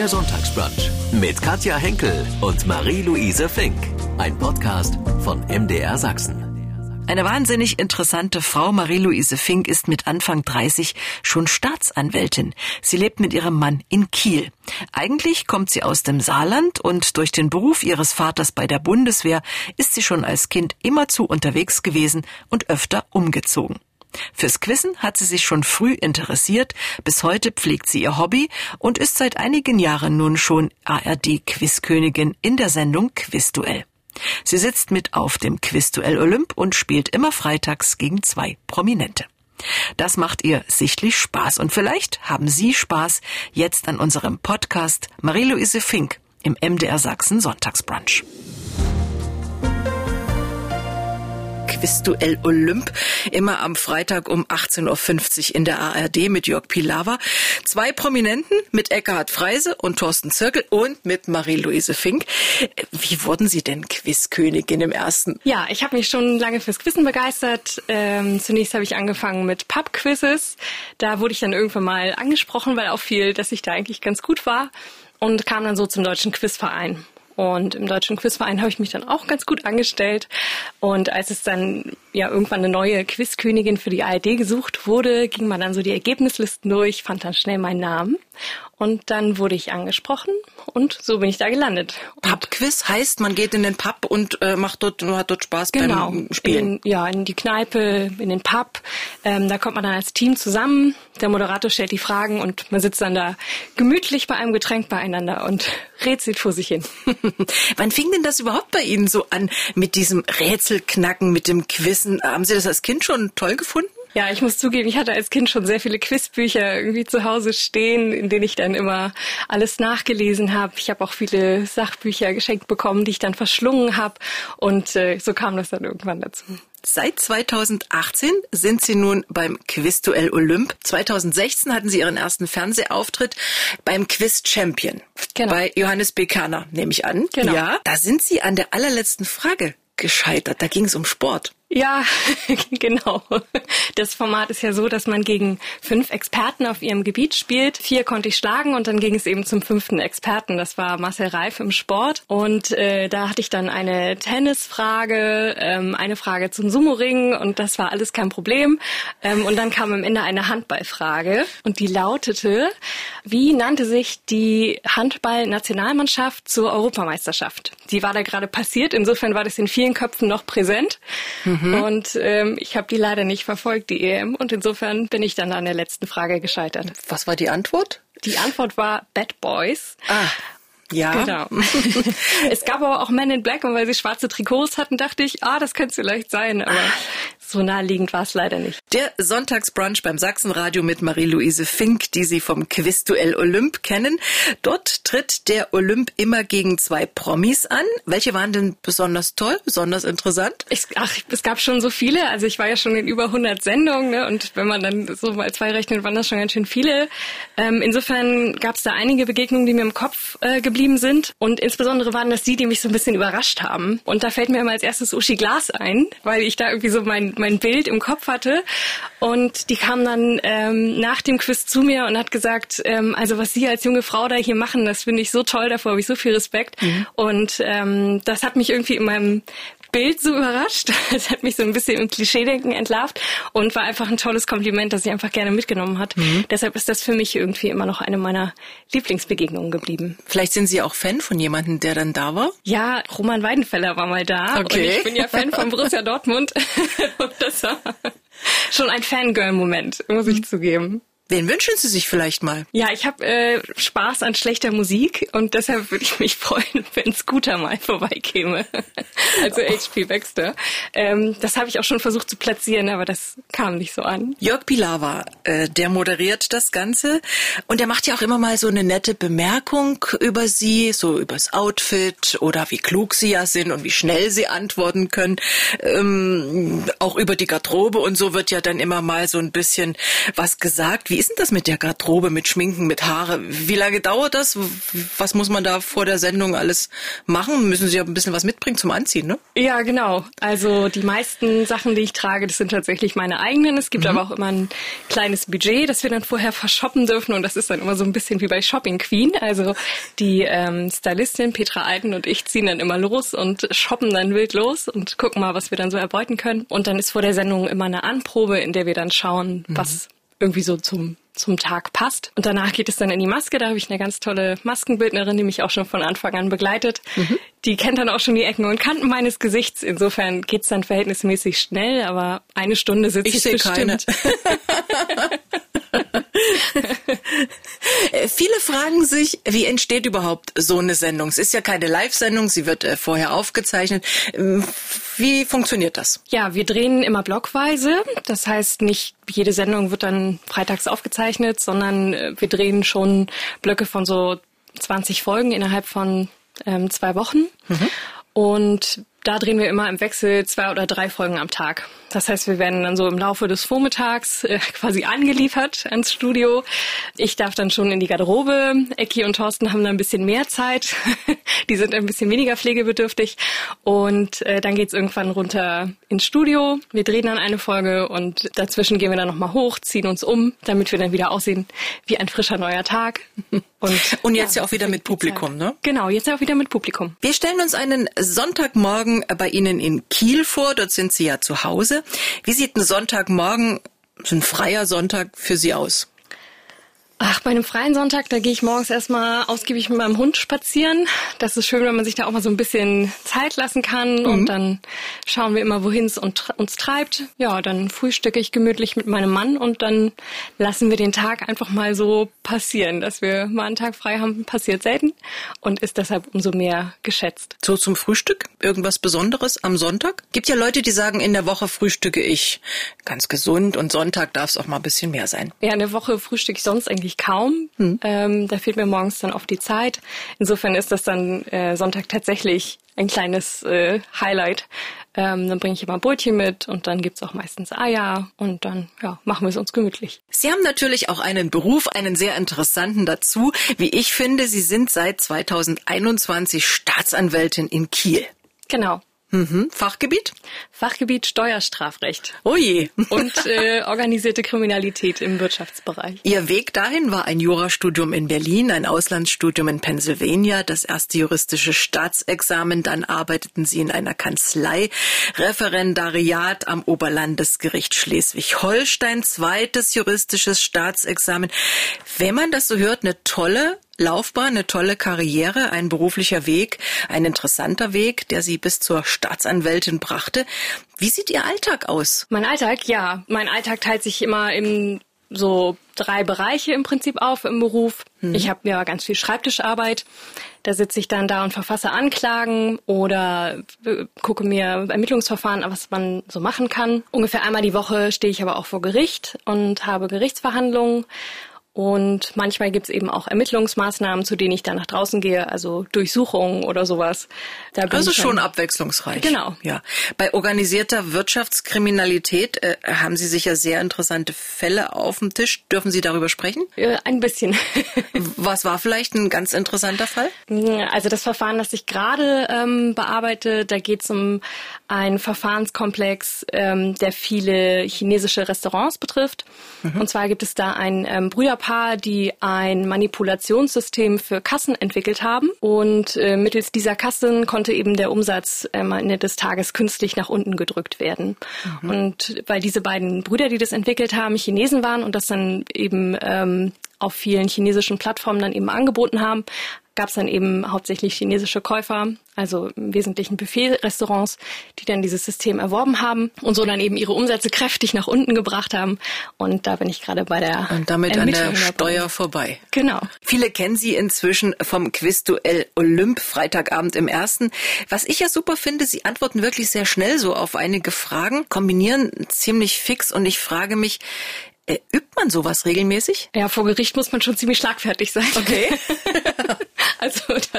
Der Sonntagsbrunch mit Katja Henkel und Marie-Louise Fink. Ein Podcast von MDR Sachsen. Eine wahnsinnig interessante Frau, Marie-Louise Fink, ist mit Anfang 30 schon Staatsanwältin. Sie lebt mit ihrem Mann in Kiel. Eigentlich kommt sie aus dem Saarland und durch den Beruf ihres Vaters bei der Bundeswehr ist sie schon als Kind immerzu unterwegs gewesen und öfter umgezogen. Fürs Quizzen hat sie sich schon früh interessiert, bis heute pflegt sie ihr Hobby und ist seit einigen Jahren nun schon ARD-Quizkönigin in der Sendung Quizduell. Sie sitzt mit auf dem Quizduell Olymp und spielt immer freitags gegen zwei Prominente. Das macht ihr sichtlich Spaß und vielleicht haben Sie Spaß jetzt an unserem Podcast Marie-Louise Fink im MDR Sachsen Sonntagsbrunch. Quizduell Olymp, immer am Freitag um 18.50 Uhr in der ARD mit Jörg Pilawa. Zwei Prominenten mit Eckhard Freise und Thorsten Zirkel und mit Marie-Louise Fink. Wie wurden Sie denn Quizkönigin im ersten? Ja, ich habe mich schon lange fürs Quizzen begeistert. Ähm, zunächst habe ich angefangen mit Pub-Quizzes. Da wurde ich dann irgendwann mal angesprochen, weil auch viel, dass ich da eigentlich ganz gut war und kam dann so zum Deutschen Quizverein. Und im Deutschen Quizverein habe ich mich dann auch ganz gut angestellt. Und als es dann ja irgendwann eine neue Quizkönigin für die ARD gesucht wurde, ging man dann so die Ergebnislisten durch, fand dann schnell meinen Namen. Und dann wurde ich angesprochen und so bin ich da gelandet. Pub-Quiz heißt, man geht in den Pub und äh, macht dort, hat dort Spaß genau, beim Spielen. In, ja, in die Kneipe, in den Pub. Ähm, da kommt man dann als Team zusammen. Der Moderator stellt die Fragen und man sitzt dann da gemütlich bei einem Getränk beieinander und rätselt vor sich hin. Wann fing denn das überhaupt bei Ihnen so an mit diesem Rätselknacken, mit dem Quizzen? Haben Sie das als Kind schon toll gefunden? Ja, ich muss zugeben, ich hatte als Kind schon sehr viele Quizbücher irgendwie zu Hause stehen, in denen ich dann immer alles nachgelesen habe. Ich habe auch viele Sachbücher geschenkt bekommen, die ich dann verschlungen habe. Und äh, so kam das dann irgendwann dazu. Seit 2018 sind Sie nun beim Quizduell Olymp. 2016 hatten Sie Ihren ersten Fernsehauftritt beim Quiz Champion. Genau. Bei Johannes B. Kerner, nehme ich an. Genau. Ja, da sind Sie an der allerletzten Frage gescheitert. Da ging es um Sport. Ja, genau. Das Format ist ja so, dass man gegen fünf Experten auf ihrem Gebiet spielt. Vier konnte ich schlagen und dann ging es eben zum fünften Experten. Das war Marcel Reif im Sport. Und äh, da hatte ich dann eine Tennisfrage, ähm, eine Frage zum Sumo-Ring und das war alles kein Problem. Ähm, und dann kam am Ende eine Handballfrage und die lautete, wie nannte sich die Handball-Nationalmannschaft zur Europameisterschaft? Die war da gerade passiert, insofern war das in vielen Köpfen noch präsent. Mhm. Mhm. Und ähm, ich habe die leider nicht verfolgt, die EM. Und insofern bin ich dann an der letzten Frage gescheitert. Was war die Antwort? Die Antwort war Bad Boys. Ah. Ja. Genau. es gab aber auch Men in Black und weil sie schwarze Trikots hatten, dachte ich, ah, das könnte vielleicht sein. Aber so naheliegend war es leider nicht. Der Sonntagsbrunch beim Sachsenradio mit Marie-Louise Fink, die Sie vom Quizduell Olymp kennen. Dort tritt der Olymp immer gegen zwei Promis an. Welche waren denn besonders toll, besonders interessant? Ich, ach, es gab schon so viele. Also ich war ja schon in über 100 Sendungen ne? und wenn man dann so mal zwei rechnet, waren das schon ganz schön viele. Ähm, insofern gab es da einige Begegnungen, die mir im Kopf äh, geblieben sind und insbesondere waren das die, die mich so ein bisschen überrascht haben. Und da fällt mir immer als erstes Uschi Glas ein, weil ich da irgendwie so mein mein Bild im Kopf hatte. Und die kam dann ähm, nach dem Quiz zu mir und hat gesagt, ähm, also was Sie als junge Frau da hier machen, das finde ich so toll, davor habe ich so viel Respekt. Mhm. Und ähm, das hat mich irgendwie in meinem Bild so überrascht. Es hat mich so ein bisschen im Klischeedenken entlarvt und war einfach ein tolles Kompliment, das sie einfach gerne mitgenommen hat. Mhm. Deshalb ist das für mich irgendwie immer noch eine meiner Lieblingsbegegnungen geblieben. Vielleicht sind Sie auch Fan von jemandem, der dann da war? Ja, Roman Weidenfeller war mal da. Okay. Und ich bin ja Fan von Borussia Dortmund. und das war schon ein Fangirl-Moment, muss ich mhm. zugeben. Wen wünschen Sie sich vielleicht mal? Ja, ich habe äh, Spaß an schlechter Musik und deshalb würde ich mich freuen, wenn Scooter mal vorbeikäme. also oh. HP Baxter. Ähm, das habe ich auch schon versucht zu platzieren, aber das kam nicht so an. Jörg Pilawa, äh, der moderiert das Ganze und der macht ja auch immer mal so eine nette Bemerkung über Sie, so übers Outfit oder wie klug Sie ja sind und wie schnell Sie antworten können. Ähm, auch über die Garderobe und so wird ja dann immer mal so ein bisschen was gesagt. Wie ist denn das mit der Garderobe, mit Schminken, mit Haare? Wie lange dauert das? Was muss man da vor der Sendung alles machen? Müssen Sie ja ein bisschen was mitbringen zum Anziehen, ne? Ja, genau. Also die meisten Sachen, die ich trage, das sind tatsächlich meine eigenen. Es gibt mhm. aber auch immer ein kleines Budget, das wir dann vorher verschoppen dürfen und das ist dann immer so ein bisschen wie bei Shopping Queen. Also die ähm, Stylistin Petra Alten und ich ziehen dann immer los und shoppen dann wild los und gucken mal, was wir dann so erbeuten können. Und dann ist vor der Sendung immer eine Anprobe, in der wir dann schauen, mhm. was irgendwie so zum zum Tag passt. Und danach geht es dann in die Maske. Da habe ich eine ganz tolle Maskenbildnerin, die mich auch schon von Anfang an begleitet. Mhm. Die kennt dann auch schon die Ecken und Kanten meines Gesichts. Insofern geht es dann verhältnismäßig schnell, aber eine Stunde sitze ich, ich bestimmt. Keine. Äh, viele fragen sich, wie entsteht überhaupt so eine Sendung? Es ist ja keine Live-Sendung, sie wird äh, vorher aufgezeichnet. Ähm, wie funktioniert das? Ja, wir drehen immer blockweise. Das heißt, nicht jede Sendung wird dann freitags aufgezeichnet, sondern äh, wir drehen schon Blöcke von so 20 Folgen innerhalb von ähm, zwei Wochen. Mhm. Und da drehen wir immer im Wechsel zwei oder drei Folgen am Tag. Das heißt, wir werden dann so im Laufe des Vormittags äh, quasi angeliefert ans Studio. Ich darf dann schon in die Garderobe. Ecki und Thorsten haben da ein bisschen mehr Zeit. die sind ein bisschen weniger pflegebedürftig. Und äh, dann geht's irgendwann runter ins Studio. Wir drehen dann eine Folge und dazwischen gehen wir dann nochmal hoch, ziehen uns um, damit wir dann wieder aussehen wie ein frischer neuer Tag. Und, und jetzt ja, ja auch wieder mit Publikum, ne? Genau, jetzt ja auch wieder mit Publikum. Wir stellen uns einen Sonntagmorgen bei Ihnen in Kiel vor. Dort sind Sie ja zu Hause. Wie sieht ein Sonntagmorgen, so ein freier Sonntag für Sie aus? Ach, bei einem freien Sonntag, da gehe ich morgens erstmal ausgiebig mit meinem Hund spazieren. Das ist schön, wenn man sich da auch mal so ein bisschen Zeit lassen kann. Mhm. Und dann schauen wir immer, wohin es uns treibt. Ja, dann frühstücke ich gemütlich mit meinem Mann und dann lassen wir den Tag einfach mal so passieren. Dass wir mal einen Tag frei haben, passiert selten und ist deshalb umso mehr geschätzt. So zum Frühstück? Irgendwas Besonderes am Sonntag? Gibt ja Leute, die sagen, in der Woche frühstücke ich ganz gesund und Sonntag darf es auch mal ein bisschen mehr sein. Ja, in der Woche frühstücke ich sonst eigentlich eigentlich kaum. Hm. Ähm, da fehlt mir morgens dann oft die Zeit. Insofern ist das dann äh, Sonntag tatsächlich ein kleines äh, Highlight. Ähm, dann bringe ich immer Brötchen mit und dann gibt's auch meistens Eier und dann ja, machen wir es uns gemütlich. Sie haben natürlich auch einen Beruf, einen sehr interessanten dazu. Wie ich finde, Sie sind seit 2021 Staatsanwältin in Kiel. Genau. Mhm. Fachgebiet? Fachgebiet Steuerstrafrecht. Oh je. Und äh, organisierte Kriminalität im Wirtschaftsbereich. Ihr Weg dahin war ein Jurastudium in Berlin, ein Auslandsstudium in Pennsylvania, das erste juristische Staatsexamen, dann arbeiteten Sie in einer Kanzlei, Referendariat am Oberlandesgericht Schleswig-Holstein, zweites juristisches Staatsexamen. Wenn man das so hört, eine tolle Laufbahn, eine tolle Karriere, ein beruflicher Weg, ein interessanter Weg, der Sie bis zur Staatsanwältin brachte. Wie sieht Ihr Alltag aus? Mein Alltag, ja. Mein Alltag teilt sich immer in so drei Bereiche im Prinzip auf im Beruf. Mhm. Ich habe ja ganz viel Schreibtischarbeit. Da sitze ich dann da und verfasse Anklagen oder äh, gucke mir Ermittlungsverfahren an, was man so machen kann. Ungefähr einmal die Woche stehe ich aber auch vor Gericht und habe Gerichtsverhandlungen und manchmal gibt es eben auch Ermittlungsmaßnahmen, zu denen ich dann nach draußen gehe, also Durchsuchungen oder sowas. also schon abwechslungsreich. Genau. Ja. Bei organisierter Wirtschaftskriminalität äh, haben Sie sicher sehr interessante Fälle auf dem Tisch. Dürfen Sie darüber sprechen? Äh, ein bisschen. Was war vielleicht ein ganz interessanter Fall? Also das Verfahren, das ich gerade ähm, bearbeite, da geht es um einen Verfahrenskomplex, ähm, der viele chinesische Restaurants betrifft. Mhm. Und zwar gibt es da ein ähm, Brüder Paar, die ein Manipulationssystem für Kassen entwickelt haben. Und äh, mittels dieser Kassen konnte eben der Umsatz am Ende des Tages künstlich nach unten gedrückt werden. Mhm. Und weil diese beiden Brüder, die das entwickelt haben, Chinesen waren und das dann eben ähm, auf vielen chinesischen Plattformen dann eben angeboten haben, gab es dann eben hauptsächlich chinesische Käufer, also im Wesentlichen Buffet-Restaurants, die dann dieses System erworben haben und so dann eben ihre Umsätze kräftig nach unten gebracht haben. Und da bin ich gerade bei der Und damit an der Steuer vorbei. Genau. Viele kennen Sie inzwischen vom Quizduell Olymp Freitagabend im ersten. Was ich ja super finde, Sie antworten wirklich sehr schnell so auf einige Fragen, kombinieren ziemlich fix und ich frage mich, übt man sowas regelmäßig? Ja, vor Gericht muss man schon ziemlich schlagfertig sein. Okay.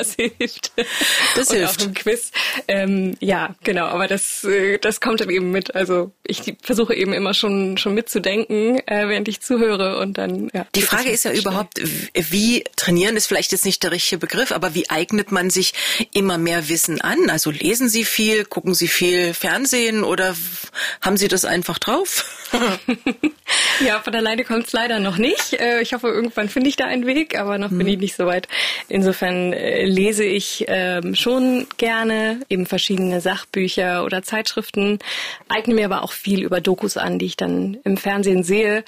Das hilft. Das Und hilft. Auch im Quiz. Ähm, ja, genau. Aber das, äh, das kommt dann eben mit. Also ich versuche eben immer schon schon mitzudenken, äh, während ich zuhöre und dann. Ja, Die Frage ist ja schnell. überhaupt, wie trainieren ist vielleicht jetzt nicht der richtige Begriff, aber wie eignet man sich immer mehr Wissen an? Also lesen Sie viel, gucken Sie viel Fernsehen oder haben Sie das einfach drauf? Ja, von alleine kommt es leider noch nicht. Äh, Ich hoffe, irgendwann finde ich da einen Weg, aber noch Mhm. bin ich nicht so weit. Insofern äh, lese ich ähm, schon gerne eben verschiedene Sachbücher oder Zeitschriften, eigne mir aber auch viel über Dokus an, die ich dann im Fernsehen sehe.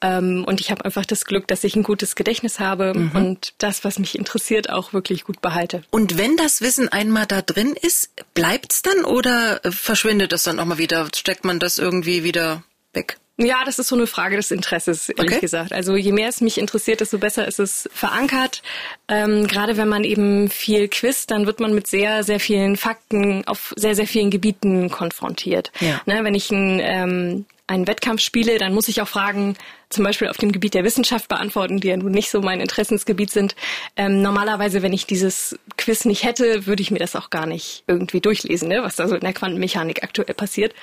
Ähm, Und ich habe einfach das Glück, dass ich ein gutes Gedächtnis habe Mhm. und das, was mich interessiert, auch wirklich gut behalte. Und wenn das Wissen einmal da drin ist, bleibt's dann oder verschwindet das dann auch mal wieder? Steckt man das irgendwie wieder weg? Ja, das ist so eine Frage des Interesses, ehrlich Okay. gesagt. Also je mehr es mich interessiert, desto besser ist es verankert. Ähm, gerade wenn man eben viel quizt, dann wird man mit sehr, sehr vielen Fakten auf sehr, sehr vielen Gebieten konfrontiert. Ja. Ne, wenn ich ein, ähm, einen Wettkampf spiele, dann muss ich auch Fragen zum Beispiel auf dem Gebiet der Wissenschaft beantworten, die ja nun nicht so mein Interessensgebiet sind. Ähm, normalerweise, wenn ich dieses Quiz nicht hätte, würde ich mir das auch gar nicht irgendwie durchlesen, ne? was da so in der Quantenmechanik aktuell passiert.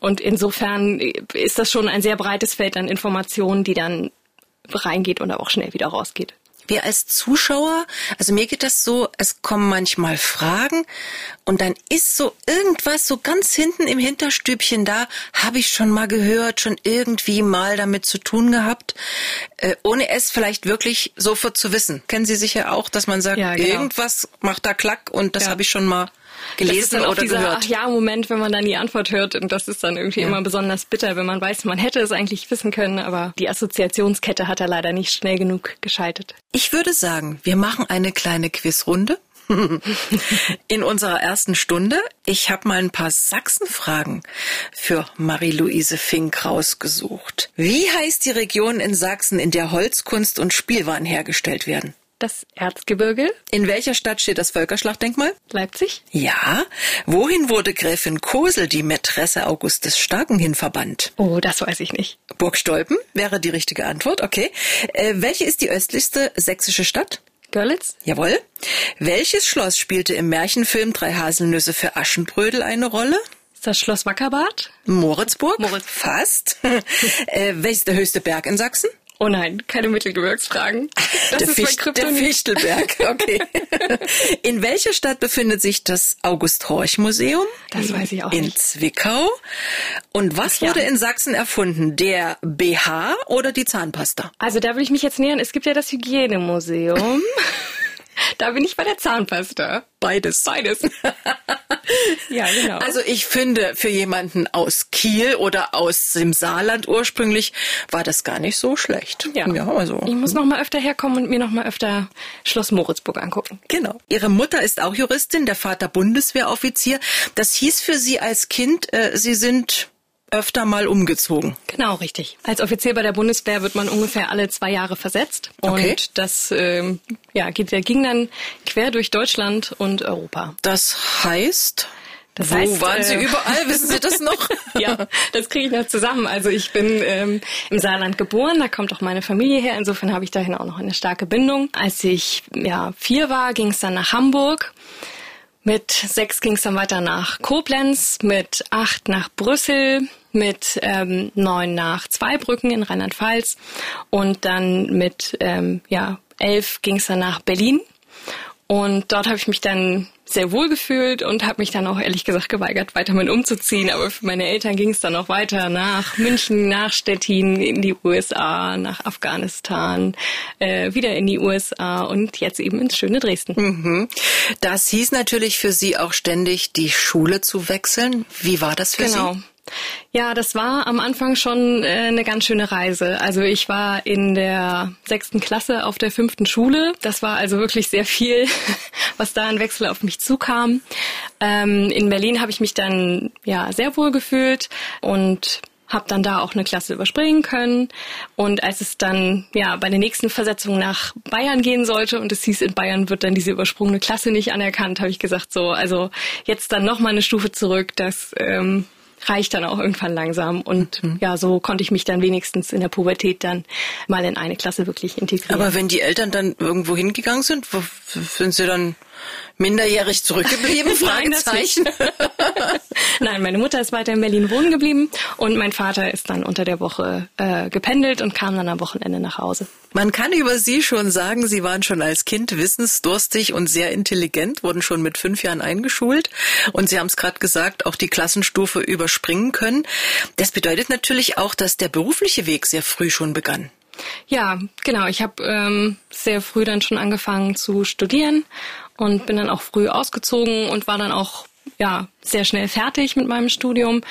Und insofern ist das schon ein sehr breites Feld an Informationen, die dann reingeht und auch schnell wieder rausgeht. Wir als Zuschauer, also mir geht das so, es kommen manchmal Fragen und dann ist so irgendwas so ganz hinten im Hinterstübchen da, habe ich schon mal gehört, schon irgendwie mal damit zu tun gehabt, äh, ohne es vielleicht wirklich sofort zu wissen. Kennen Sie sicher auch, dass man sagt, Ja, genau. irgendwas macht da Klack und das Ja. habe ich schon mal gelesen oder dieser gehört. Ach ja Moment, wenn man dann die Antwort hört und das ist dann irgendwie immer besonders bitter, wenn man weiß, man hätte es eigentlich wissen können, aber die Assoziationskette hat er leider nicht schnell genug geschaltet. Ich würde sagen, wir machen eine kleine Quizrunde. In unserer ersten Stunde. Ich habe mal ein paar Sachsenfragen für Marie-Louise Fink rausgesucht. Wie heißt die Region in Sachsen, in der Holzkunst und Spielwaren hergestellt werden? Das Erzgebirge, In welcher Stadt steht das Völkerschlachtdenkmal? Leipzig, Ja. Wohin wurde Gräfin Kosel, die Mätresse Augustes Starken, hin verbannt? oh, das weiß ich nicht. Burg Stolpen wäre die richtige Antwort, okay. Äh, welche ist die östlichste sächsische Stadt? Görlitz, Jawohl. Welches Schloss spielte im Märchenfilm Drei Haselnüsse für Aschenbrödel eine Rolle? ist das Schloss Wackerbad? Moritzburg? Moritz. Fast. äh, welches ist der höchste Berg in Sachsen? Oh nein, keine Mittelgebirgsfragen. Das der, ist mein Ficht- der Kryptonit. Fichtelberg. Okay. in welcher Stadt befindet sich das August-Horch-Museum? Das weiß ich auch in nicht. Zwickau. Und was ja. wurde in Sachsen erfunden? Der BH oder die Zahnpasta? Also da will ich mich jetzt nähern. Es gibt ja das Hygienemuseum. da bin ich bei der Zahnpasta. Beides. Beides. ja, genau. Also ich finde, für jemanden aus Kiel oder aus dem Saarland ursprünglich war das gar nicht so schlecht. ja. also. Ich muss noch mal öfter herkommen und mir noch mal öfter Schloss Moritzburg angucken. Genau. Ihre Mutter ist auch Juristin, der Vater Bundeswehroffizier. Das hieß für Sie als Kind, äh, Sie sind öfter mal umgezogen. Genau, richtig. Als Offizier bei der Bundeswehr wird man ungefähr alle zwei Jahre versetzt. Okay. Und das ähm, ja, geht, ging dann quer durch Deutschland und Europa. Das heißt, Das wo heißt, waren Sie äh, überall? Wissen Sie das noch? ja, das kriege ich noch zusammen. Also ich bin ähm, im Saarland geboren, da kommt auch meine Familie her. Insofern habe ich dahin auch noch eine starke Bindung. Als ich ja vier war, ging es dann nach Hamburg. Mit sechs ging es dann weiter nach Koblenz, mit acht nach Brüssel, mit ähm, neun nach Zweibrücken in Rheinland-Pfalz und dann mit ähm, ja elf ging es dann nach Berlin. Und dort habe ich mich dann sehr wohl gefühlt und habe mich dann auch ehrlich gesagt geweigert, weiter mit umzuziehen. Aber für meine Eltern ging es dann auch weiter nach München, nach Stettin, in die USA, nach Afghanistan, äh, wieder in die USA und jetzt eben ins schöne Dresden. Mhm. Das hieß natürlich für Sie auch ständig, die Schule zu wechseln. Wie war das für Genau. Sie? Ja, das war am Anfang schon äh, eine ganz schöne Reise. Also ich war in der sechsten Klasse auf der fünften Schule. Das war also wirklich sehr viel, was da an Wechsel auf mich zukam. Ähm, in Berlin habe ich mich dann ja sehr wohl gefühlt und habe dann da auch eine Klasse überspringen können. Und als es dann ja bei der nächsten Versetzung nach Bayern gehen sollte und es hieß, in Bayern wird dann diese übersprungene Klasse nicht anerkannt, habe ich gesagt, so, also jetzt dann noch mal eine Stufe zurück, das ähm, reicht dann auch irgendwann langsam. Und mhm. ja, so konnte ich mich dann wenigstens in der Pubertät dann mal in eine Klasse wirklich integrieren. Aber wenn die Eltern dann irgendwo hingegangen sind, wo sind sie dann minderjährig zurückgeblieben? Fragezeichen. Nein, Nein, meine Mutter ist weiter in Berlin wohnen geblieben und mein Vater ist dann unter der Woche äh, gependelt und kam dann am Wochenende nach Hause. Man kann über Sie schon sagen, Sie waren schon als Kind wissensdurstig und sehr intelligent, wurden schon mit fünf Jahren eingeschult und Sie haben es gerade gesagt, auch die Klassenstufe überspringen können. Das bedeutet natürlich auch, dass der berufliche Weg sehr früh schon begann. Ja, genau. Ich habe ähm, sehr früh dann schon angefangen zu studieren und bin dann auch früh ausgezogen und war dann auch ja sehr schnell fertig mit meinem Studium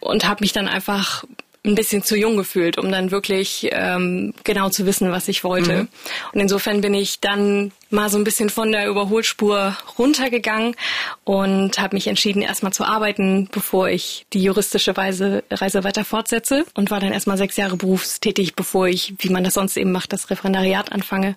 und habe mich dann einfach ein bisschen zu jung gefühlt, um dann wirklich ähm, genau zu wissen, was ich wollte. Mhm. Und insofern bin ich dann mal so ein bisschen von der Überholspur runtergegangen und habe mich entschieden, erstmal zu arbeiten, bevor ich die juristische Weise, Reise weiter fortsetze und war dann erstmal sechs Jahre berufstätig, bevor ich, wie man das sonst eben macht, das Referendariat anfange.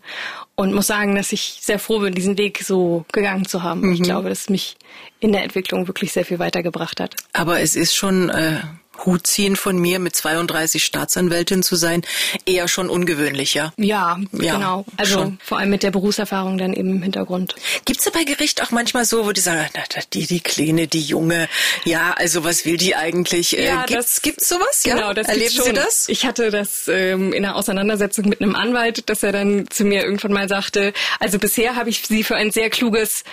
Und muss sagen, dass ich sehr froh bin, diesen Weg so gegangen zu haben. Mhm. Ich glaube, dass mich in der Entwicklung wirklich sehr viel weitergebracht hat. Aber es ist schon äh, Hut ziehen von mir, mit 32 Staatsanwältin zu sein, eher schon ungewöhnlich, ja? Ja, ja genau. Also schon. vor allem mit der Berufserfahrung dann eben im Hintergrund. Gibt's da bei Gericht auch manchmal so, wo die sagen, na, die, die Kleine, die Junge, ja, also was will die eigentlich? Äh, ja, gibt's, das gibt's sowas? Genau, ja? das Erleben schon. Sie das? Ich hatte das ähm, in einer Auseinandersetzung mit einem Anwalt, dass er dann zu mir irgendwann mal sagte, also bisher habe ich sie für ein sehr kluges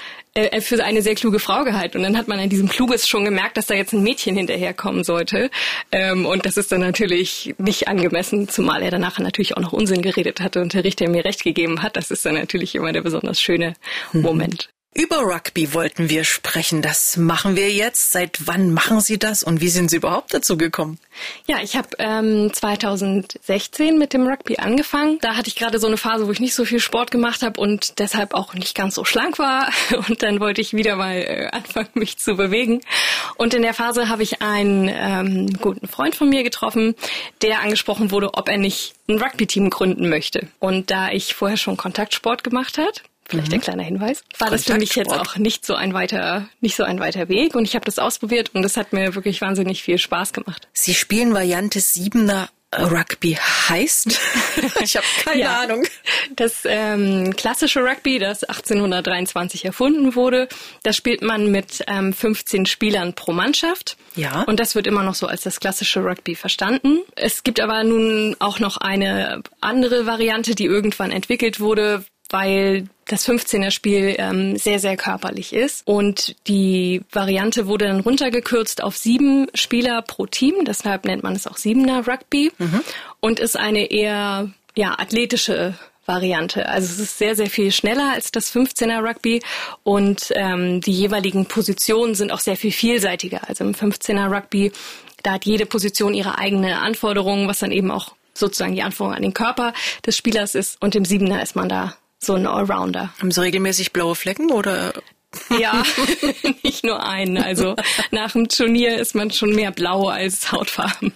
äh, für eine sehr kluge Frau gehalten. Und dann hat man an diesem Kluges schon gemerkt, dass da jetzt ein Mädchen hinterherkommen sollte. Ähm, und das ist dann natürlich nicht angemessen, zumal er danach natürlich auch noch Unsinn geredet hatte und der Richter mir recht gegeben hat. Das ist dann natürlich immer der besonders schöne mhm. Moment. Über Rugby wollten wir sprechen. Das machen wir jetzt. Seit wann machen Sie das und wie sind Sie überhaupt dazu gekommen? Ja, ich habe ähm, 2016 mit dem Rugby angefangen. Da hatte ich gerade so eine Phase, wo ich nicht so viel Sport gemacht habe und deshalb auch nicht ganz so schlank war. Und dann wollte ich wieder mal äh, anfangen, mich zu bewegen. Und in der Phase habe ich einen ähm, guten Freund von mir getroffen, der angesprochen wurde, ob er nicht ein Rugby-Team gründen möchte. Und da ich vorher schon Kontaktsport gemacht hat, Vielleicht mhm. ein kleiner Hinweis. War das für mich jetzt auch nicht so ein weiter, nicht so ein weiter Weg. Und ich habe das ausprobiert und das hat mir wirklich wahnsinnig viel Spaß gemacht. Sie spielen Variante Siebener Rugby heißt? ich habe keine ja, Ahnung. Das ähm, klassische Rugby, das 1823 erfunden wurde, das spielt man mit ähm, 15 Spielern pro Mannschaft. Ja. Und das wird immer noch so als das klassische Rugby verstanden. Es gibt aber nun auch noch eine andere Variante, die irgendwann entwickelt wurde, weil das 15er Spiel ähm, sehr, sehr körperlich ist. Und die Variante wurde dann runtergekürzt auf sieben Spieler pro Team. Deshalb nennt man es auch Siebener Rugby. Mhm. Und ist eine eher ja, athletische Variante. Also es ist sehr, sehr viel schneller als das 15er Rugby und ähm, die jeweiligen Positionen sind auch sehr viel vielseitiger. Also im 15er Rugby, da hat jede Position ihre eigene Anforderungen, was dann eben auch sozusagen die Anforderung an den Körper des Spielers ist. Und im Siebener ist man da so ein Allrounder. Haben Sie regelmäßig blaue Flecken oder? Ja, nicht nur einen. Also nach dem Turnier ist man schon mehr blau als Hautfarben.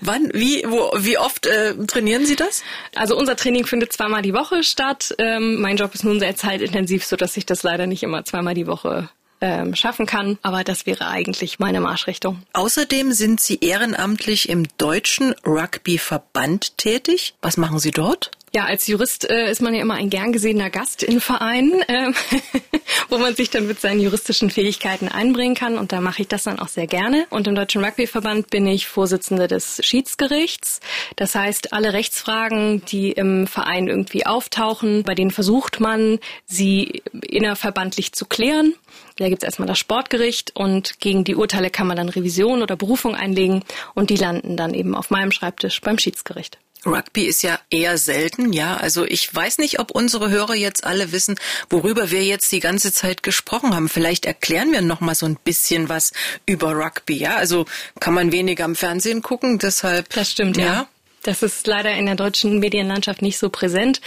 Wann, wie, wo, wie oft äh, trainieren Sie das? Also unser Training findet zweimal die Woche statt. Ähm, mein Job ist nun sehr zeitintensiv, so dass ich das leider nicht immer zweimal die Woche ähm, schaffen kann. Aber das wäre eigentlich meine Marschrichtung. Außerdem sind Sie ehrenamtlich im Deutschen Rugby-Verband tätig. Was machen Sie dort? Ja, als Jurist äh, ist man ja immer ein gern gesehener Gast in Vereinen, äh, wo man sich dann mit seinen juristischen Fähigkeiten einbringen kann. Und da mache ich das dann auch sehr gerne. Und im Deutschen Rugbyverband bin ich Vorsitzende des Schiedsgerichts. Das heißt, alle Rechtsfragen, die im Verein irgendwie auftauchen, bei denen versucht man, sie innerverbandlich zu klären. Da gibt's erstmal das Sportgericht und gegen die Urteile kann man dann Revision oder Berufung einlegen und die landen dann eben auf meinem Schreibtisch beim Schiedsgericht. Rugby ist ja eher selten, ja. Also ich weiß nicht, ob unsere Hörer jetzt alle wissen, worüber wir jetzt die ganze Zeit gesprochen haben. Vielleicht erklären wir noch mal so ein bisschen was über Rugby, ja. Also kann man weniger am Fernsehen gucken, deshalb. Das stimmt, ja. ja. Das ist leider in der deutschen Medienlandschaft nicht so präsent.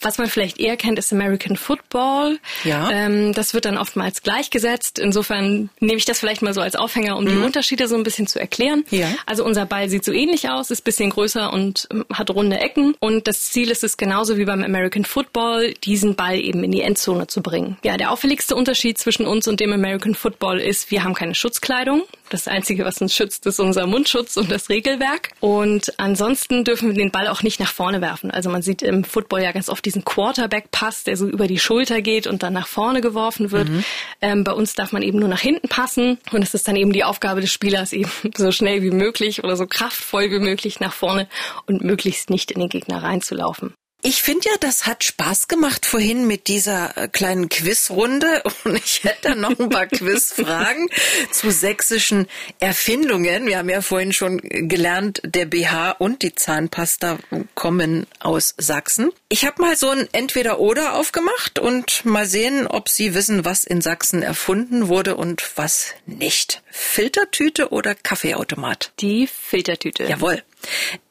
Was man vielleicht eher kennt, ist American Football. Ja. Ähm, das wird dann oftmals gleichgesetzt. Insofern nehme ich das vielleicht mal so als Aufhänger, um mhm. die Unterschiede so ein bisschen zu erklären. Ja. Also unser Ball sieht so ähnlich aus, ist bisschen größer und ähm, hat runde Ecken. Und das Ziel ist es genauso wie beim American Football, diesen Ball eben in die Endzone zu bringen. Ja, der auffälligste Unterschied zwischen uns und dem American Football ist, wir haben keine Schutzkleidung. Das Einzige, was uns schützt, ist unser Mundschutz und das Regelwerk. Und ansonsten dürfen wir den Ball auch nicht nach vorne werfen. Also man sieht im Football ja ganz oft diesen Quarterback-Pass, der so über die Schulter geht und dann nach vorne geworfen wird. Mhm. Ähm, bei uns darf man eben nur nach hinten passen. Und es ist dann eben die Aufgabe des Spielers, eben so schnell wie möglich oder so kraftvoll wie möglich nach vorne und möglichst nicht in den Gegner reinzulaufen. Ich finde ja, das hat Spaß gemacht vorhin mit dieser äh, kleinen Quizrunde und ich hätte noch ein paar Quizfragen zu sächsischen Erfindungen. Wir haben ja vorhin schon gelernt, der BH und die Zahnpasta kommen aus Sachsen. Ich habe mal so ein Entweder-Oder aufgemacht und mal sehen, ob Sie wissen, was in Sachsen erfunden wurde und was nicht. Filtertüte oder Kaffeeautomat? Die Filtertüte. Jawohl.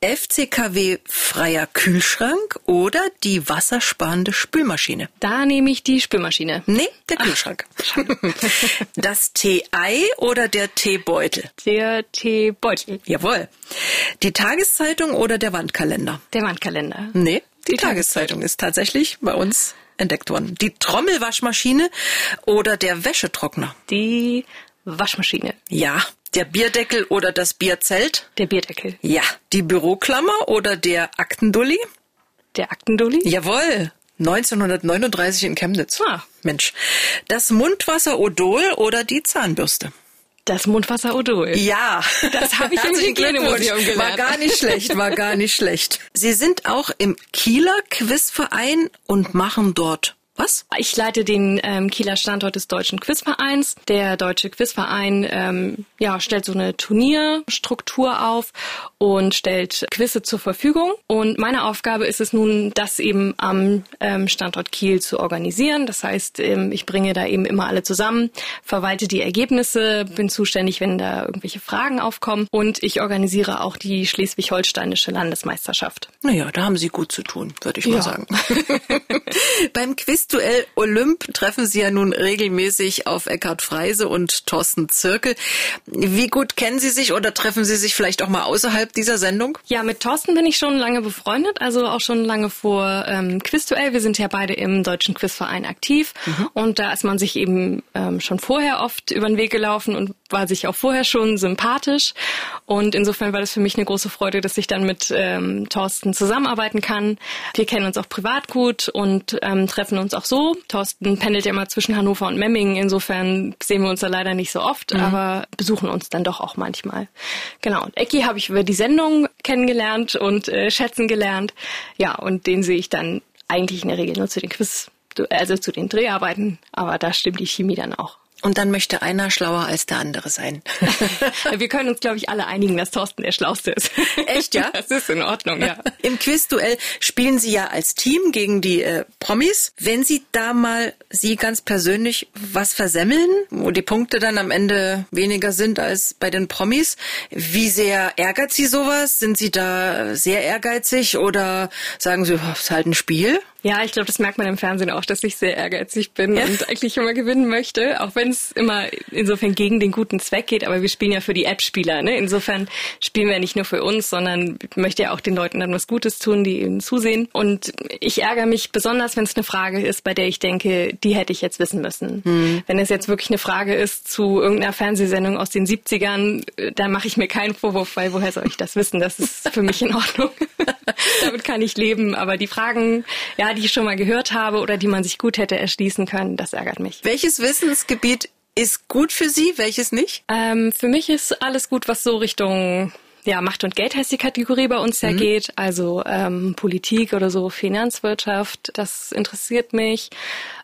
FCKW freier Kühlschrank oder die wassersparende Spülmaschine? Da nehme ich die Spülmaschine. Nee, der Kühlschrank. Ach, das Tee-Ei oder der Teebeutel? Der Teebeutel. Jawohl. Die Tageszeitung oder der Wandkalender? Der Wandkalender. Nee, die, die Tageszeitung ist tatsächlich bei uns entdeckt worden. Die Trommelwaschmaschine oder der Wäschetrockner? Die Waschmaschine. Ja, der Bierdeckel oder das Bierzelt? Der Bierdeckel. Ja. Die Büroklammer oder der Aktendulli? Der Aktendulli? Jawohl. 1939 in Chemnitz. Ah. Mensch. Das Mundwasser Odol oder die Zahnbürste? Das Mundwasser Odol. Ja, das habe ich im Hygienemuseum gelernt. War gar nicht schlecht, war gar nicht schlecht. Sie sind auch im Kieler Quizverein und machen dort was? Ich leite den ähm, Kieler Standort des Deutschen Quizvereins. Der Deutsche Quizverein ähm, ja, stellt so eine Turnierstruktur auf und stellt Quizze zur Verfügung. Und meine Aufgabe ist es nun, das eben am ähm, Standort Kiel zu organisieren. Das heißt, ähm, ich bringe da eben immer alle zusammen, verwalte die Ergebnisse, bin zuständig, wenn da irgendwelche Fragen aufkommen und ich organisiere auch die schleswig-holsteinische Landesmeisterschaft. Naja, da haben Sie gut zu tun, würde ich ja. mal sagen. Beim Quiz Quizduell Olymp treffen Sie ja nun regelmäßig auf Eckhard Freise und Thorsten Zirkel. Wie gut kennen Sie sich oder treffen Sie sich vielleicht auch mal außerhalb dieser Sendung? Ja, mit Thorsten bin ich schon lange befreundet, also auch schon lange vor ähm, Quizduell. Wir sind ja beide im Deutschen Quizverein aktiv mhm. und da ist man sich eben ähm, schon vorher oft über den Weg gelaufen und war sich auch vorher schon sympathisch. Und insofern war das für mich eine große Freude, dass ich dann mit ähm, Thorsten zusammenarbeiten kann. Wir kennen uns auch privat gut und ähm, treffen uns auch so. Thorsten pendelt ja immer zwischen Hannover und Memmingen. Insofern sehen wir uns da leider nicht so oft, mhm. aber besuchen uns dann doch auch manchmal. Genau. Und Ecki habe ich über die Sendung kennengelernt und äh, schätzen gelernt. Ja, und den sehe ich dann eigentlich in der Regel nur zu den Quiz, also zu den Dreharbeiten. Aber da stimmt die Chemie dann auch. Und dann möchte einer schlauer als der andere sein. Wir können uns, glaube ich, alle einigen, dass Thorsten der Schlauste ist. Echt, ja? Das ist in Ordnung, ja. Im Quizduell spielen Sie ja als Team gegen die äh, Promis. Wenn Sie da mal Sie ganz persönlich was versemmeln, wo die Punkte dann am Ende weniger sind als bei den Promis, wie sehr ärgert Sie sowas? Sind Sie da sehr ehrgeizig oder sagen Sie, es ist halt ein Spiel? Ja, ich glaube, das merkt man im Fernsehen auch, dass ich sehr ehrgeizig bin ja. und eigentlich immer gewinnen möchte, auch wenn es immer insofern gegen den guten Zweck geht. Aber wir spielen ja für die App-Spieler. Ne? Insofern spielen wir nicht nur für uns, sondern möchte ja auch den Leuten dann was Gutes tun, die ihnen zusehen. Und ich ärgere mich besonders, wenn es eine Frage ist, bei der ich denke, die hätte ich jetzt wissen müssen. Hm. Wenn es jetzt wirklich eine Frage ist zu irgendeiner Fernsehsendung aus den 70ern, da mache ich mir keinen Vorwurf, weil woher soll ich das wissen? Das ist für mich in Ordnung. Damit kann ich leben. Aber die Fragen, ja, die ich schon mal gehört habe oder die man sich gut hätte erschließen können, das ärgert mich. Welches Wissensgebiet ist gut für Sie, welches nicht? Ähm, für mich ist alles gut, was so Richtung ja, Macht und Geld heißt die Kategorie bei uns ja mhm. geht. Also ähm, Politik oder so, Finanzwirtschaft, das interessiert mich.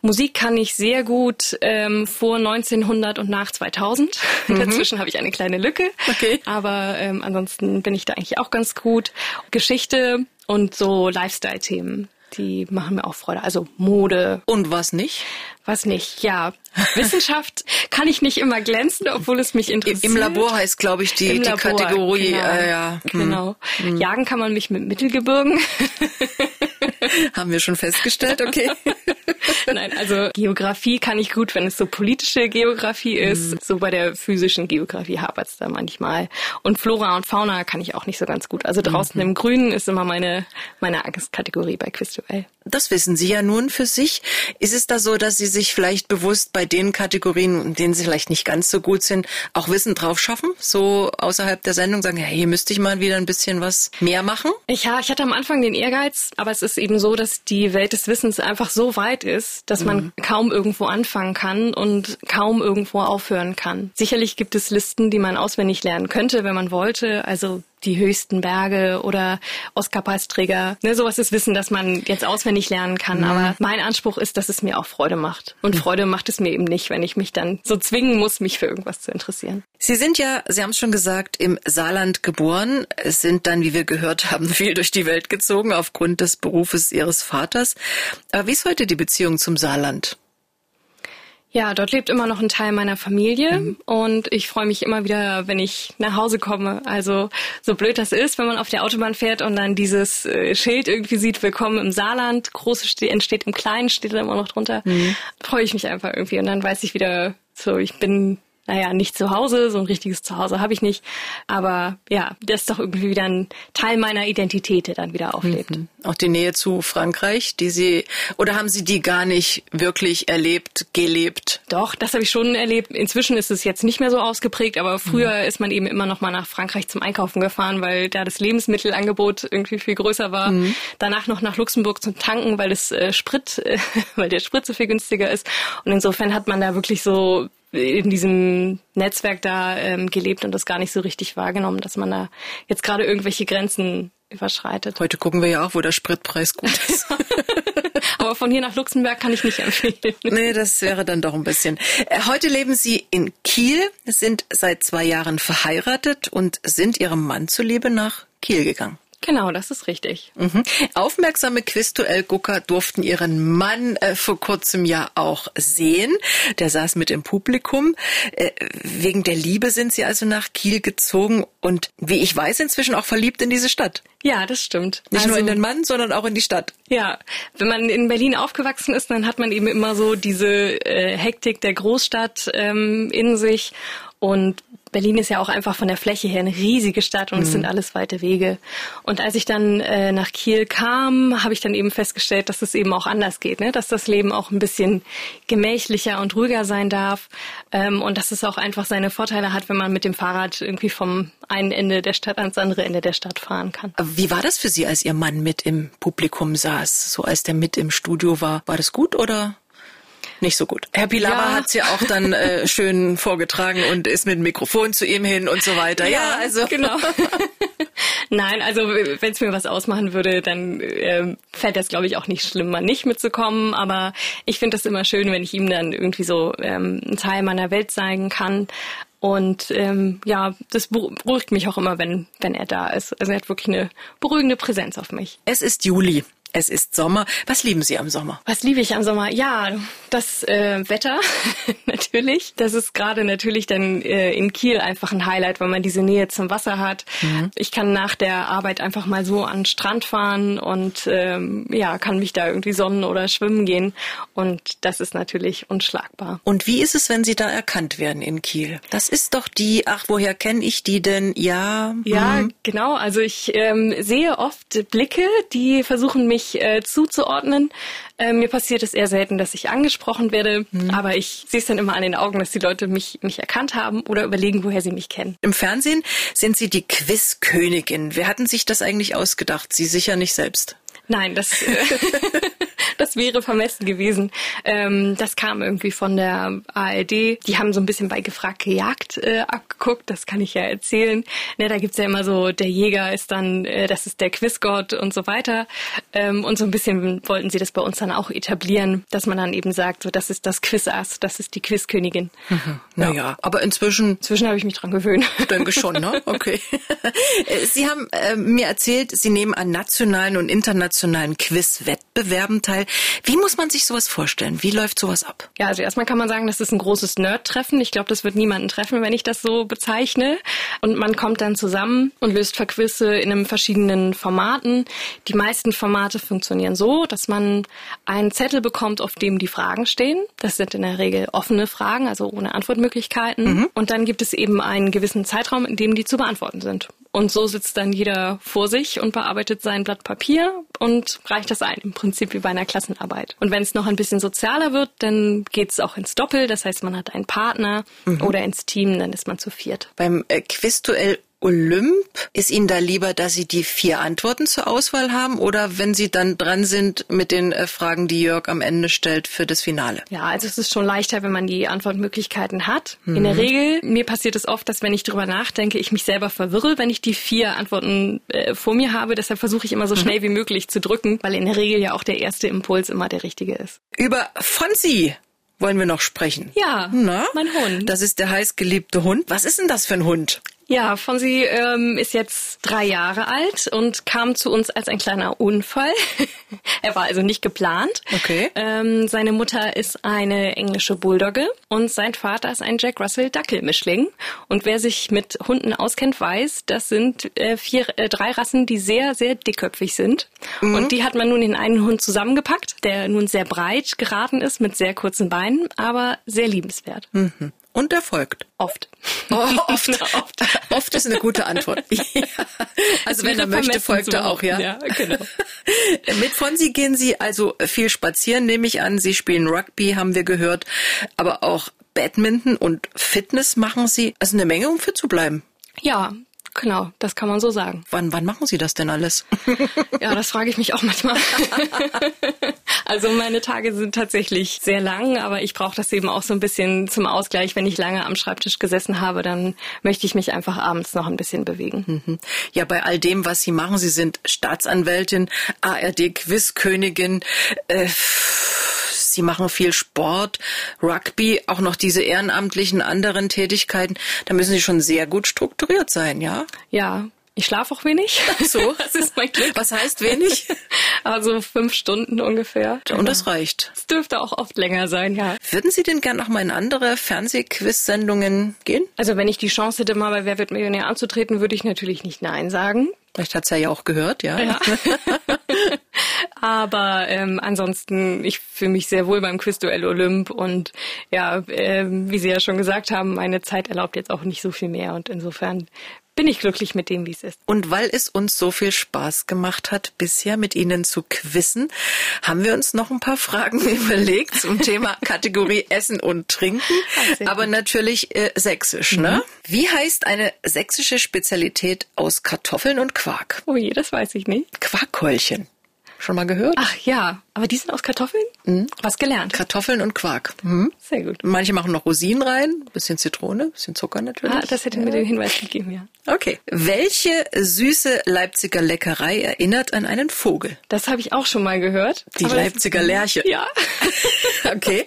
Musik kann ich sehr gut ähm, vor 1900 und nach 2000. Mhm. Dazwischen habe ich eine kleine Lücke. Okay. Aber ähm, ansonsten bin ich da eigentlich auch ganz gut. Geschichte und so Lifestyle-Themen die machen mir auch Freude. Also Mode. Und was nicht? Was nicht, ja. Wissenschaft kann ich nicht immer glänzen, obwohl es mich interessiert. Im Labor heißt, glaube ich, die, die Kategorie. Genau. Äh, ja. Hm. genau. Hm. Jagen kann man mich mit Mittelgebirgen. Haben wir schon festgestellt, okay. Nein, also Geografie kann ich gut, wenn es so politische Geografie ist. Mhm. So bei der physischen Geografie hapert es da manchmal. Und Flora und Fauna kann ich auch nicht so ganz gut. Also draußen mhm. im Grünen ist immer meine, meine Angstkategorie bei Quizduell. Das wissen Sie ja nun für sich. Ist es da so, dass Sie sich vielleicht bewusst bei den Kategorien, in denen Sie vielleicht nicht ganz so gut sind, auch Wissen drauf schaffen? So außerhalb der Sendung sagen, ja, hier müsste ich mal wieder ein bisschen was mehr machen? Ich, ja, ich hatte am Anfang den Ehrgeiz, aber es ist eben so, dass die Welt des Wissens einfach so weit ist, dass man mhm. kaum irgendwo anfangen kann und kaum irgendwo aufhören kann. Sicherlich gibt es Listen, die man auswendig lernen könnte, wenn man wollte. Also die höchsten Berge oder Oscar-Preisträger. Ne, sowas ist Wissen, das man jetzt auswendig lernen kann. Mhm. Aber mein Anspruch ist, dass es mir auch Freude macht. Und mhm. Freude macht es mir eben nicht, wenn ich mich dann so zwingen muss, mich für irgendwas zu interessieren. Sie sind ja, Sie haben es schon gesagt, im Saarland geboren, Es sind dann, wie wir gehört haben, viel durch die Welt gezogen aufgrund des Berufes Ihres Vaters. Aber wie ist heute die Beziehung zum Saarland? Ja, dort lebt immer noch ein Teil meiner Familie mhm. und ich freue mich immer wieder, wenn ich nach Hause komme. Also so blöd das ist, wenn man auf der Autobahn fährt und dann dieses äh, Schild irgendwie sieht, willkommen im Saarland, große entsteht im Kleinen, steht da immer noch drunter, mhm. freue ich mich einfach irgendwie und dann weiß ich wieder, so ich bin naja, nicht zu Hause, so ein richtiges Zuhause habe ich nicht. Aber ja, das ist doch irgendwie wieder ein Teil meiner Identität, der dann wieder auflebt. Mhm. Auch die Nähe zu Frankreich, die Sie, oder haben Sie die gar nicht wirklich erlebt, gelebt? Doch, das habe ich schon erlebt. Inzwischen ist es jetzt nicht mehr so ausgeprägt, aber früher mhm. ist man eben immer noch mal nach Frankreich zum Einkaufen gefahren, weil da das Lebensmittelangebot irgendwie viel größer war. Mhm. Danach noch nach Luxemburg zum Tanken, weil es äh, Sprit, äh, weil der Sprit so viel günstiger ist. Und insofern hat man da wirklich so in diesem Netzwerk da ähm, gelebt und das gar nicht so richtig wahrgenommen, dass man da jetzt gerade irgendwelche Grenzen überschreitet. Heute gucken wir ja auch, wo der Spritpreis gut ist. Aber von hier nach Luxemburg kann ich nicht empfehlen. Nee, das wäre dann doch ein bisschen. Äh, heute leben Sie in Kiel, sind seit zwei Jahren verheiratet und sind Ihrem Mann zuliebe nach Kiel gegangen. Genau, das ist richtig. Mhm. Aufmerksame Quizduell-Gucker durften ihren Mann äh, vor kurzem ja auch sehen. Der saß mit im Publikum. Äh, wegen der Liebe sind sie also nach Kiel gezogen und wie ich weiß, inzwischen auch verliebt in diese Stadt. Ja, das stimmt. Nicht also, nur in den Mann, sondern auch in die Stadt. Ja, wenn man in Berlin aufgewachsen ist, dann hat man eben immer so diese äh, Hektik der Großstadt ähm, in sich und Berlin ist ja auch einfach von der Fläche her eine riesige Stadt und mhm. es sind alles weite Wege. Und als ich dann äh, nach Kiel kam, habe ich dann eben festgestellt, dass es eben auch anders geht, ne? dass das Leben auch ein bisschen gemächlicher und ruhiger sein darf ähm, und dass es auch einfach seine Vorteile hat, wenn man mit dem Fahrrad irgendwie vom einen Ende der Stadt ans andere Ende der Stadt fahren kann. Wie war das für Sie, als Ihr Mann mit im Publikum saß, so als der mit im Studio war? War das gut oder? Nicht so gut. Herr Pilawa ja. hat es ja auch dann äh, schön vorgetragen und ist mit dem Mikrofon zu ihm hin und so weiter. Ja, ja also genau. Nein, also wenn es mir was ausmachen würde, dann äh, fällt das, glaube ich, auch nicht schlimm, mal nicht mitzukommen. Aber ich finde das immer schön, wenn ich ihm dann irgendwie so ähm, einen Teil meiner Welt zeigen kann. Und ähm, ja, das beruhigt mich auch immer, wenn, wenn er da ist. Also er hat wirklich eine beruhigende Präsenz auf mich. Es ist Juli. Es ist Sommer. Was lieben Sie am Sommer? Was liebe ich am Sommer? Ja, das äh, Wetter natürlich. Das ist gerade natürlich dann äh, in Kiel einfach ein Highlight, weil man diese Nähe zum Wasser hat. Mhm. Ich kann nach der Arbeit einfach mal so an den Strand fahren und ähm, ja, kann mich da irgendwie sonnen oder schwimmen gehen. Und das ist natürlich unschlagbar. Und wie ist es, wenn Sie da erkannt werden in Kiel? Das ist doch die, ach, woher kenne ich die denn? Ja. Ja, hm. genau. Also ich ähm, sehe oft Blicke, die versuchen mich mich äh, zuzuordnen. Äh, mir passiert es eher selten, dass ich angesprochen werde, mhm. aber ich sehe es dann immer an den Augen, dass die Leute mich, mich erkannt haben oder überlegen, woher sie mich kennen. Im Fernsehen sind Sie die Quizkönigin. Wer hatten sich das eigentlich ausgedacht? Sie sicher nicht selbst. Nein, das, äh, das wäre vermessen gewesen. Ähm, das kam irgendwie von der ARD. Die haben so ein bisschen bei Gefragt gejagt äh, abgeguckt, das kann ich ja erzählen. Ne, da gibt's ja immer so, der Jäger ist dann, äh, das ist der Quizgott und so weiter. Ähm, und so ein bisschen wollten sie das bei uns dann auch etablieren, dass man dann eben sagt, so das ist das Quizass, das ist die Quizkönigin. Mhm. Naja, ja. aber inzwischen... Inzwischen habe ich mich dran gewöhnt. Denke schon, ne? Okay. Sie haben äh, mir erzählt, Sie nehmen an nationalen und internationalen internationalen Quiz-Wettbewerben teil. Wie muss man sich sowas vorstellen? Wie läuft sowas ab? Ja, also erstmal kann man sagen, das ist ein großes Nerd-Treffen. Ich glaube, das wird niemanden treffen, wenn ich das so bezeichne. Und man kommt dann zusammen und löst Verquisse in einem verschiedenen Formaten. Die meisten Formate funktionieren so, dass man einen Zettel bekommt, auf dem die Fragen stehen. Das sind in der Regel offene Fragen, also ohne Antwortmöglichkeiten. Mhm. Und dann gibt es eben einen gewissen Zeitraum, in dem die zu beantworten sind. Und so sitzt dann jeder vor sich und bearbeitet sein Blatt Papier und reicht das ein, im Prinzip wie bei einer Klassenarbeit. Und wenn es noch ein bisschen sozialer wird, dann geht es auch ins Doppel. Das heißt, man hat einen Partner mhm. oder ins Team, dann ist man zu viert. Beim äh, Quizduell Olymp? Ist Ihnen da lieber, dass Sie die vier Antworten zur Auswahl haben oder wenn Sie dann dran sind mit den äh, Fragen, die Jörg am Ende stellt für das Finale? Ja, also es ist schon leichter, wenn man die Antwortmöglichkeiten hat. Mhm. In der Regel, mir passiert es oft, dass wenn ich drüber nachdenke, ich mich selber verwirre, wenn ich die vier Antworten äh, vor mir habe. Deshalb versuche ich immer so mhm. schnell wie möglich zu drücken, weil in der Regel ja auch der erste Impuls immer der richtige ist. Über Fonsi wollen wir noch sprechen. Ja, Na? mein Hund. Das ist der heißgeliebte Hund. Was ist denn das für ein Hund? Ja, Fonsi ähm, ist jetzt drei Jahre alt und kam zu uns als ein kleiner Unfall. er war also nicht geplant. Okay. Ähm, seine Mutter ist eine englische Bulldogge und sein Vater ist ein Jack Russell Dackelmischling. Und wer sich mit Hunden auskennt, weiß, das sind äh, vier, äh, drei Rassen, die sehr, sehr dickköpfig sind. Mhm. Und die hat man nun in einen Hund zusammengepackt, der nun sehr breit geraten ist mit sehr kurzen Beinen, aber sehr liebenswert. Mhm und erfolgt. Oft. Oh, oft. oft. oft ist eine gute Antwort. ja. Also wenn er möchte, folgt er auch, ja. Ja, genau. Mit Fonsi gehen Sie also viel spazieren, nehme ich an. Sie spielen Rugby, haben wir gehört, aber auch Badminton und Fitness machen Sie. Also eine Menge, um fit zu bleiben. Ja, Genau, das kann man so sagen. Wann, wann machen Sie das denn alles? ja, das frage ich mich auch manchmal. also meine Tage sind tatsächlich sehr lang, aber ich brauche das eben auch so ein bisschen zum Ausgleich. Wenn ich lange am Schreibtisch gesessen habe, dann möchte ich mich einfach abends noch ein bisschen bewegen. Mhm. Ja, bei all dem, was Sie machen, Sie sind Staatsanwältin, ARD-Quizkönigin. Äh, Sie machen viel Sport, Rugby, auch noch diese ehrenamtlichen anderen Tätigkeiten. Da müssen Sie schon sehr gut strukturiert sein, ja? Ja, ich schlafe auch wenig. So, das ist mein Glück. Was heißt wenig? Also fünf Stunden ungefähr. Und das reicht. Es dürfte auch oft länger sein, ja. Würden Sie denn gern noch mal in andere Fernsehquiz-Sendungen gehen? Also wenn ich die Chance hätte, mal bei Wer wird Millionär anzutreten, würde ich natürlich nicht Nein sagen. Vielleicht hat's ja auch gehört, ja. ja. Aber ähm, ansonsten, ich fühle mich sehr wohl beim Quizduell Olymp und ja, äh, wie Sie ja schon gesagt haben, meine Zeit erlaubt jetzt auch nicht so viel mehr und insofern bin ich glücklich mit dem, wie es ist. Und weil es uns so viel Spaß gemacht hat, bisher mit Ihnen zu quizzen, haben wir uns noch ein paar Fragen überlegt zum Thema Kategorie Essen und Trinken, Ach, aber gut. natürlich äh, sächsisch. Ne? Mhm. Ne? Wie heißt eine sächsische Spezialität aus Kartoffeln und Quark? Oh je, das weiß ich nicht. Quarkkeulchen. Schon mal gehört? Ach ja, aber die sind aus Kartoffeln? Mhm. Was gelernt? Kartoffeln und Quark. Mhm. Sehr gut. Manche machen noch Rosinen rein, bisschen Zitrone, bisschen Zucker natürlich. Ah, das hätte ja. mir den Hinweis gegeben, ja. Okay. Welche süße Leipziger Leckerei erinnert an einen Vogel? Das habe ich auch schon mal gehört. Die Leipziger Lerche. Ja. okay.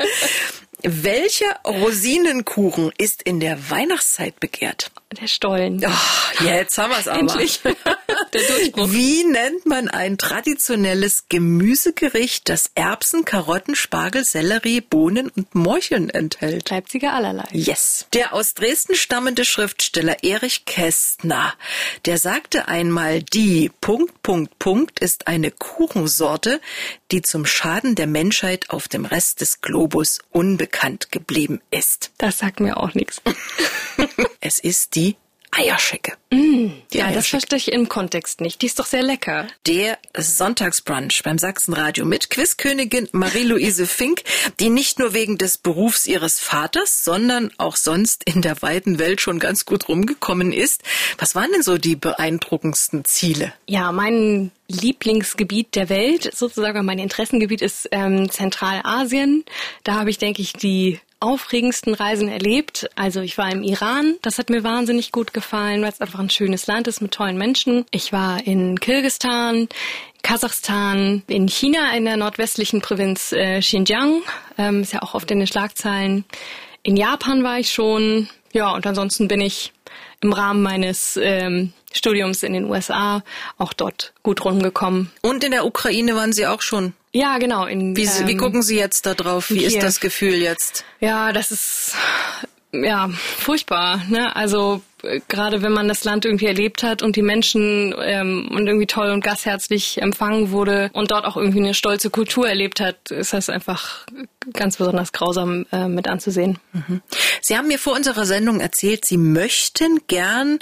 Welcher Rosinenkuchen ist in der Weihnachtszeit begehrt? Der Stollen. Oh, jetzt haben wir es aber. Endlich. der Durchbruch. Wie nennt man ein traditionelles Gemüsegericht, das Erbsen, Karotten, Spargel, Sellerie, Bohnen und Morcheln enthält? Leipziger allerlei. Yes. Der aus Dresden stammende Schriftsteller Erich Kästner, der sagte einmal, die Punkt, Punkt, Punkt ist eine Kuchensorte, die zum Schaden der Menschheit auf dem Rest des Globus unbekannt geblieben ist. Das sagt mir auch nichts. es ist die Eierschecke. Mm, ja, Eierschecke. das verstehe ich im Kontext nicht. Die ist doch sehr lecker. Der Sonntagsbrunch beim Sachsenradio mit Quizkönigin Marie-Louise Fink, die nicht nur wegen des Berufs ihres Vaters, sondern auch sonst in der weiten Welt schon ganz gut rumgekommen ist. Was waren denn so die beeindruckendsten Ziele? Ja, mein Lieblingsgebiet der Welt, sozusagen mein Interessengebiet ist ähm, Zentralasien. Da habe ich, denke ich, die aufregendsten Reisen erlebt. Also ich war im Iran, das hat mir wahnsinnig gut gefallen, weil es einfach ein schönes Land ist mit tollen Menschen. Ich war in Kirgistan, Kasachstan, in China in der nordwestlichen Provinz äh, Xinjiang, ähm, ist ja auch oft in den Schlagzeilen. In Japan war ich schon, ja, und ansonsten bin ich im Rahmen meines ähm, Studiums in den USA, auch dort gut rumgekommen. Und in der Ukraine waren Sie auch schon? Ja, genau. In, wie, ähm, wie gucken Sie jetzt da drauf? Wie ist das Gefühl jetzt? Ja, das ist ja furchtbar. Ne? Also gerade wenn man das Land irgendwie erlebt hat und die Menschen ähm, und irgendwie toll und gastherzlich empfangen wurde und dort auch irgendwie eine stolze Kultur erlebt hat, ist das einfach ganz besonders grausam äh, mit anzusehen. Mhm. Sie haben mir vor unserer Sendung erzählt, Sie möchten gern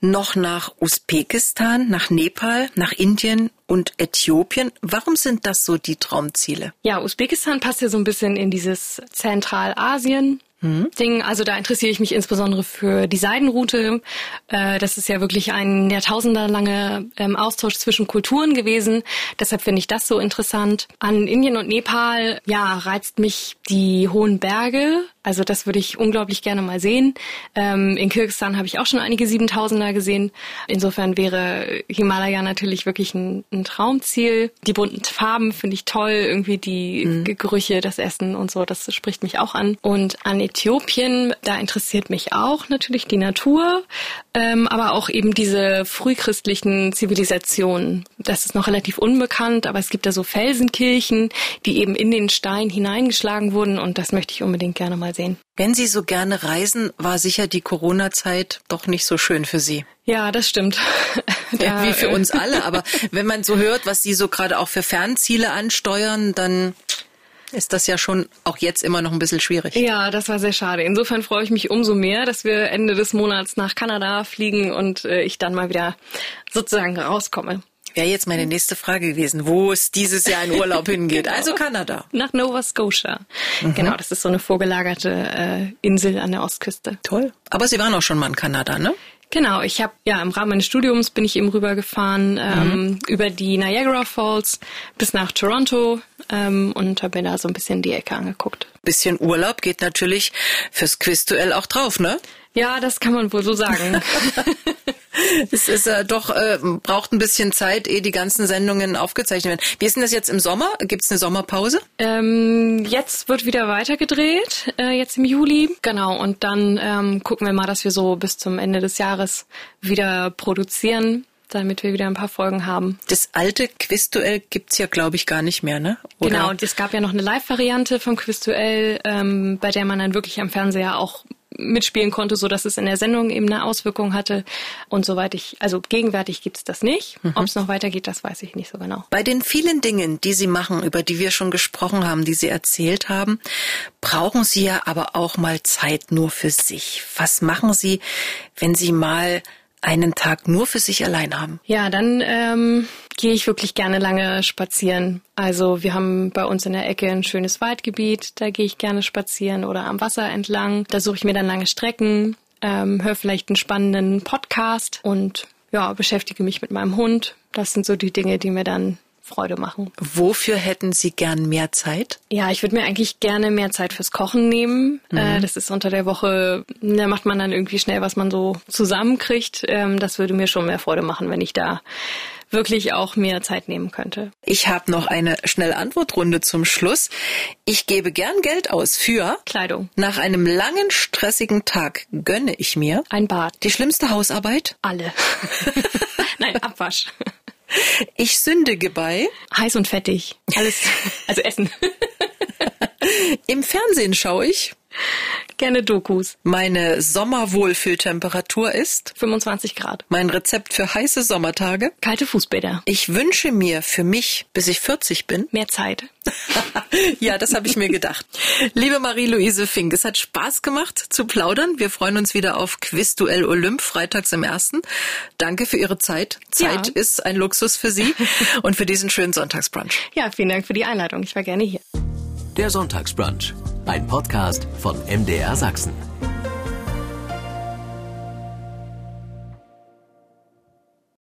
noch nach Usbekistan, nach Nepal, nach Indien und Äthiopien. Warum sind das so die Traumziele? Ja, Usbekistan passt ja so ein bisschen in dieses Zentralasien mhm. Ding. Also da interessiere ich mich insbesondere für die Seidenroute. Äh, das ist ja wirklich ein jahrtausenderlange ähm, Austausch zwischen Kulturen gewesen. Deshalb finde ich das so interessant. An Indien und Nepal, ja, reizt mich die hohen Berge. Also das würde ich unglaublich gerne mal sehen. Ähm, in Kirgisistan habe ich auch schon einige Siebentausender gesehen. Insofern wäre Himalaya natürlich wirklich ein, ein Traumziel. Die bunten Farben finde ich toll. Irgendwie die mhm. Gerüche, das Essen und so, das spricht mich auch an. Und an Äthiopien, da interessiert mich auch natürlich die Natur, ähm, aber auch eben diese frühchristlichen Zivilisationen. Das ist noch relativ unbekannt, aber es gibt da so Felsenkirchen, die eben in den Stein hineingeschlagen wurden und das möchte ich unbedingt gerne mal sehen. Wenn Sie so gerne reisen, war sicher die Corona-Zeit doch nicht so schön für Sie. Ja, das stimmt. ja, wie für uns alle. Aber wenn man so hört, was Sie so gerade auch für Fernziele ansteuern, dann ist das ja schon auch jetzt immer noch ein bisschen schwierig. Ja, das war sehr schade. Insofern freue ich mich umso mehr, dass wir Ende des Monats nach Kanada fliegen und äh, ich dann mal wieder sozusagen rauskomme. Wäre jetzt meine nächste Frage gewesen, wo es dieses Jahr in Urlaub hingeht. genau. Also Kanada. Nach Nova Scotia. Mhm. Genau, das ist so eine vorgelagerte äh, Insel an der Ostküste. Toll. Aber Sie waren auch schon mal in Kanada, ne? Genau, ich habe ja im Rahmen meines Studiums bin ich eben rübergefahren ähm, mhm. über die Niagara Falls bis nach Toronto ähm, und habe mir da so ein bisschen die Ecke angeguckt. Bisschen Urlaub geht natürlich fürs Quizduell auch drauf, ne? Ja, das kann man wohl so sagen. es ist äh, doch äh, braucht ein bisschen Zeit, ehe die ganzen Sendungen aufgezeichnet werden. Wie ist denn das jetzt im Sommer? Gibt es eine Sommerpause? Ähm, jetzt wird wieder weitergedreht, äh, jetzt im Juli. Genau, und dann ähm, gucken wir mal, dass wir so bis zum Ende des Jahres wieder produzieren damit wir wieder ein paar Folgen haben. Das alte Quizduell gibt's ja, glaube ich, gar nicht mehr, ne? Oder? Genau, und es gab ja noch eine Live-Variante vom Quizduell, ähm, bei der man dann wirklich am Fernseher auch mitspielen konnte, so dass es in der Sendung eben eine Auswirkung hatte. Und soweit ich, also gegenwärtig gibt's das nicht. Mhm. Ob es noch weitergeht, das weiß ich nicht so genau. Bei den vielen Dingen, die Sie machen, über die wir schon gesprochen haben, die Sie erzählt haben, brauchen Sie ja aber auch mal Zeit nur für sich. Was machen Sie, wenn Sie mal einen Tag nur für sich allein haben? Ja, dann ähm, gehe ich wirklich gerne lange spazieren. Also wir haben bei uns in der Ecke ein schönes Waldgebiet, da gehe ich gerne spazieren oder am Wasser entlang. Da suche ich mir dann lange Strecken, ähm, höre vielleicht einen spannenden Podcast und ja, beschäftige mich mit meinem Hund. Das sind so die Dinge, die mir dann Freude machen. Wofür hätten Sie gern mehr Zeit? Ja, ich würde mir eigentlich gerne mehr Zeit fürs Kochen nehmen. Mhm. Äh, das ist unter der Woche, da macht man dann irgendwie schnell, was man so zusammenkriegt. Ähm, das würde mir schon mehr Freude machen, wenn ich da wirklich auch mehr Zeit nehmen könnte. Ich habe noch eine schnelle Antwortrunde zum Schluss. Ich gebe gern Geld aus für Kleidung. Nach einem langen, stressigen Tag gönne ich mir ein Bad. Die schlimmste Hausarbeit? Alle. Nein, Abwasch. Ich sündige bei heiß und fettig. Alles, also Essen. Im Fernsehen schaue ich Gerne Dokus. Meine Sommerwohlfühltemperatur ist 25 Grad. Mein Rezept für heiße Sommertage? Kalte Fußbäder. Ich wünsche mir für mich, bis ich 40 bin, mehr Zeit. ja, das habe ich mir gedacht. Liebe Marie-Louise Fink, es hat Spaß gemacht zu plaudern. Wir freuen uns wieder auf Quizduell Olymp, freitags im ersten. Danke für Ihre Zeit. Zeit ja. ist ein Luxus für Sie und für diesen schönen Sonntagsbrunch. Ja, vielen Dank für die Einladung. Ich war gerne hier. Der Sonntagsbrunch, ein Podcast von MDR Sachsen.